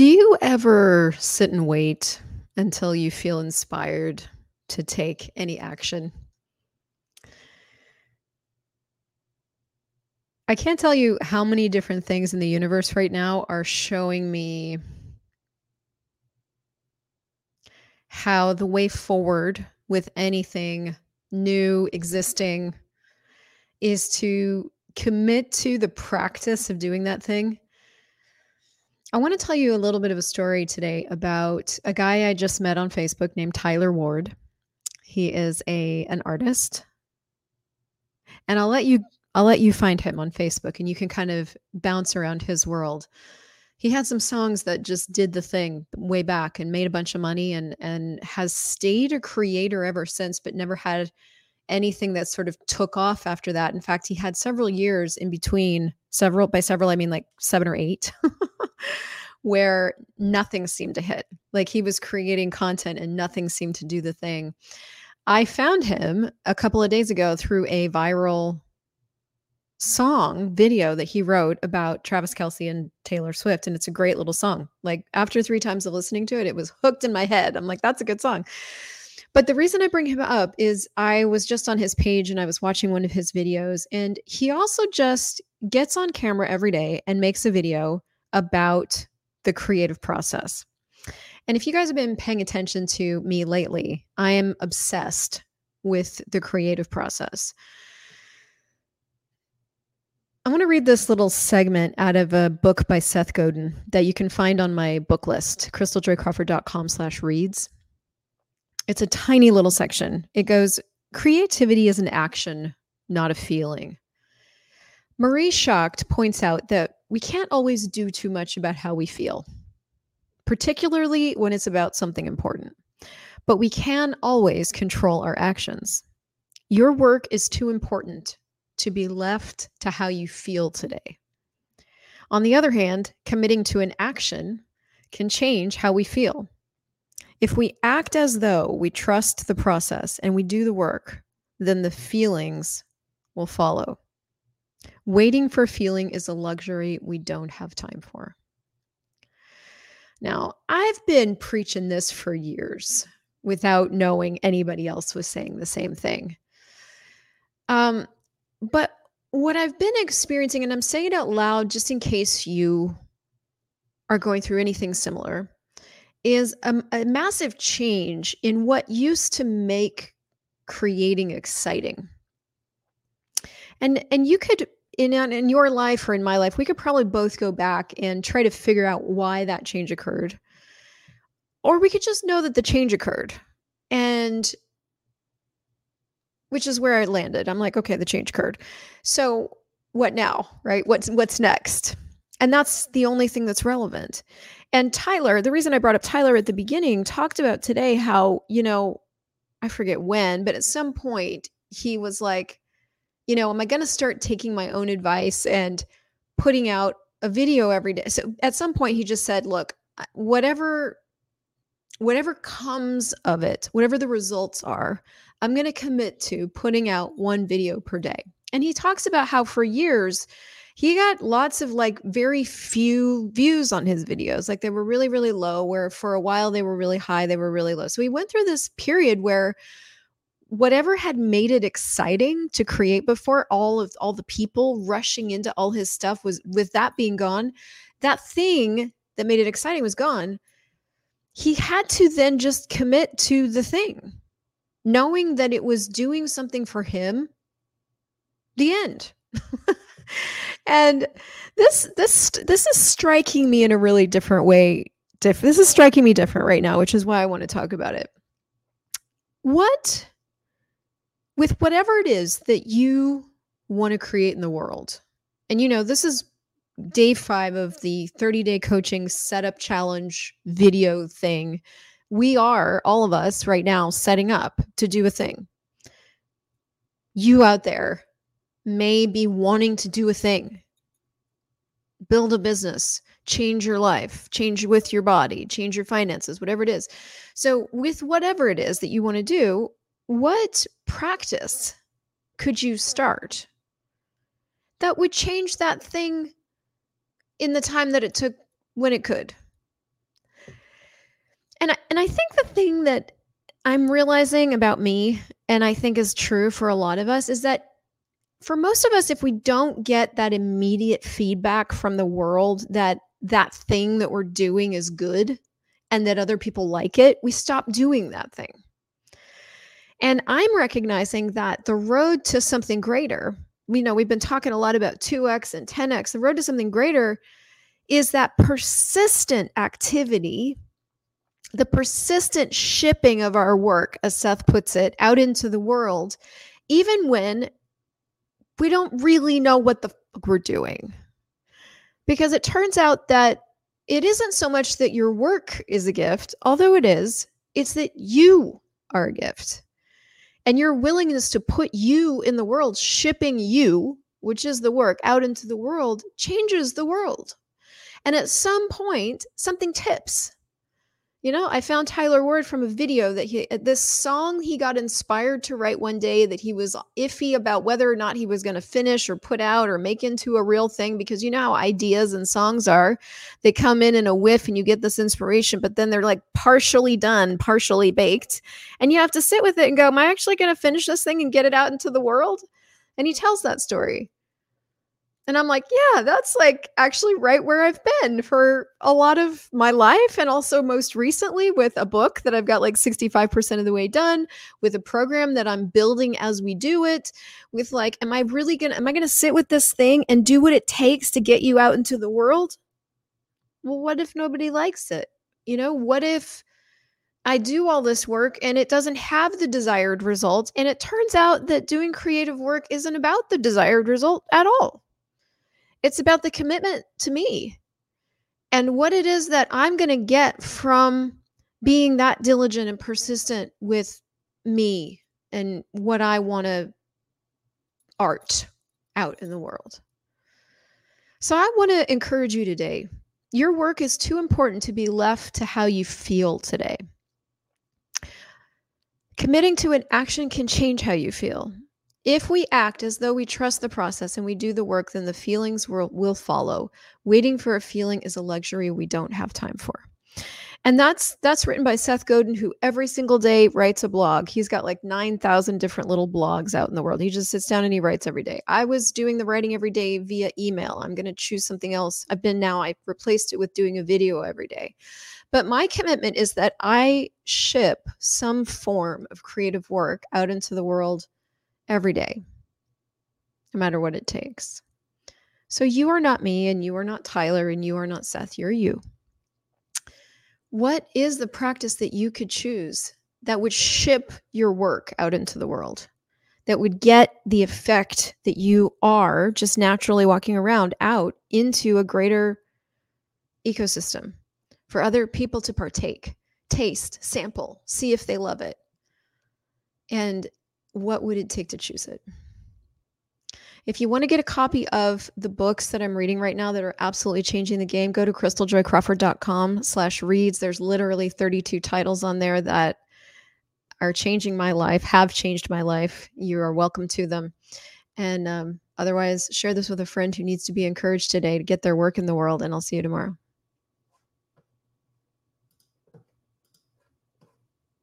Do you ever sit and wait until you feel inspired to take any action? I can't tell you how many different things in the universe right now are showing me how the way forward with anything new, existing, is to commit to the practice of doing that thing I want to tell you a little bit of a story today about a guy I just met on Facebook named Tyler Ward. He is a an artist. And I'll let you I'll let you find him on Facebook and you can kind of bounce around his world. He had some songs that just did the thing way back and made a bunch of money and and has stayed a creator ever since but never had anything that sort of took off after that. In fact, he had several years in between, several by several I mean like 7 or 8 where nothing seemed to hit. Like he was creating content and nothing seemed to do the thing. I found him a couple of days ago through a viral song video that he wrote about Travis Kelce and Taylor Swift. And it's a great little song. Like after three times of listening to it, it was hooked in my head. I'm like, that's a good song. But the reason I bring him up is I was just on his page and I was watching one of his videos. And he also just gets on camera every day and makes a video about the creative process. And if you guys have been paying attention to me lately, I am obsessed with the creative process. I want to read this little segment out of a book by Seth Godin that you can find on my book list, christeljoycrawford.com slash reads. It's a tiny little section. It goes, creativity is an action, not a feeling. Marie Schacht points out that we can't always do too much about how we feel, particularly when it's about something important. But we can always control our actions. Your work is too important to be left to how you feel today. On the other hand, committing to an action can change how we feel. If we act as though we trust the process and we do the work, then the feelings will follow. Waiting for feeling is a luxury we don't have time for. Now, I've been preaching this for years without knowing anybody else was saying the same thing. Um, but what I've been experiencing, and I'm saying it out loud just in case you are going through anything similar, is a, a massive change in what used to make creating exciting. And and you could in in your life or in my life, we could probably both go back and try to figure out why that change occurred. Or we could just know that the change occurred. And which is where I landed. I'm like, okay, the change occurred. So what now? Right? What's what's next? And that's the only thing that's relevant. And Tyler, the reason I brought up Tyler at the beginning talked about today how, you know, I forget when, but at some point he was like, you know, am I going to start taking my own advice and putting out a video every day? So at some point he just said, look, whatever whatever comes of it, whatever the results are, I'm going to commit to putting out one video per day. And he talks about how for years he got lots of like very few views on his videos. Like they were really, really low, where for a while they were really high, they were really low. So he went through this period where whatever had made it exciting to create before all of all the people rushing into all his stuff was with that being gone that thing that made it exciting was gone he had to then just commit to the thing knowing that it was doing something for him the end and this this this is striking me in a really different way diff- this is striking me different right now which is why i want to talk about it. What with whatever it is that you want to create in the world and you know this is day five of the 30 day coaching setup challenge video thing we are all of us right now setting up to do a thing. You out there may be wanting to do a thing, build a business, change your life, change with your body, change your finances, whatever it is. So, with whatever it is that you want to do, what practice could you start that would change that thing in the time that it took when it could? And I, and I think the thing that I'm realizing about me, and I think is true for a lot of us, is that for most of us, if we don't get that immediate feedback from the world that that thing that we're doing is good and that other people like it, we stop doing that thing. And I'm recognizing that the road to something greater, we know we've been talking a lot about 2x and 10x, the road to something greater is that persistent activity, the persistent shipping of our work, as Seth puts it, out into the world, even when we don't really know what the fuck we're doing. Because it turns out that it isn't so much that your work is a gift, although it is, it's that you are a gift. And your willingness to put you in the world, shipping you, which is the work, out into the world, changes the world. And at some point, something tips. You know, I found Tyler Ward from a video that he this song he got inspired to write one day that he was iffy about whether or not he was going to finish or put out or make into a real thing because you know how ideas and songs are. They come in in a whiff and you get this inspiration, but then they're like partially done, partially baked. And you have to sit with it and go, Am I actually going to finish this thing and get it out into the world? And he tells that story. And I'm like, yeah, that's like actually right where I've been for a lot of my life. And also, most recently, with a book that I've got like 65% of the way done, with a program that I'm building as we do it, with like, am I really gonna, am I gonna sit with this thing and do what it takes to get you out into the world? Well, what if nobody likes it? You know, what if I do all this work and it doesn't have the desired result? And it turns out that doing creative work isn't about the desired result at all it's about the commitment to me and what it is that I'm going to get from being that diligent and persistent with me and what I want to art out in the world. So I want to encourage you today. Your work is too important to be left to how you feel today. Committing to an action can change how you feel. If we act as though we trust the process and we do the work, then the feelings will, will follow. Waiting for a feeling is a luxury we don't have time for. And that's that's written by Seth Godin, who every single day writes a blog. He's got like 9,000 different little blogs out in the world. He just sits down and he writes every day. I was doing the writing every day via email. I'm going to choose something else. I've been now, I replaced it with doing a video every day. But my commitment is that I ship some form of creative work out into the world every day, no matter what it takes. So you are not me, and you are not Tyler, and you are not Seth. You're you. What is the practice that you could choose that would ship your work out into the world? That would get the effect that you are just naturally walking around out into a greater ecosystem for other people to partake, taste, sample, see if they love it. And what would it take to choose it? If you want to get a copy of the books that I'm reading right now that are absolutely changing the game, go to christeljoycrawford.com slash reads. There's literally 32 titles on there that are changing my life, have changed my life. You are welcome to them. And um, otherwise, share this with a friend who needs to be encouraged today to get their work in the world. And I'll see you tomorrow.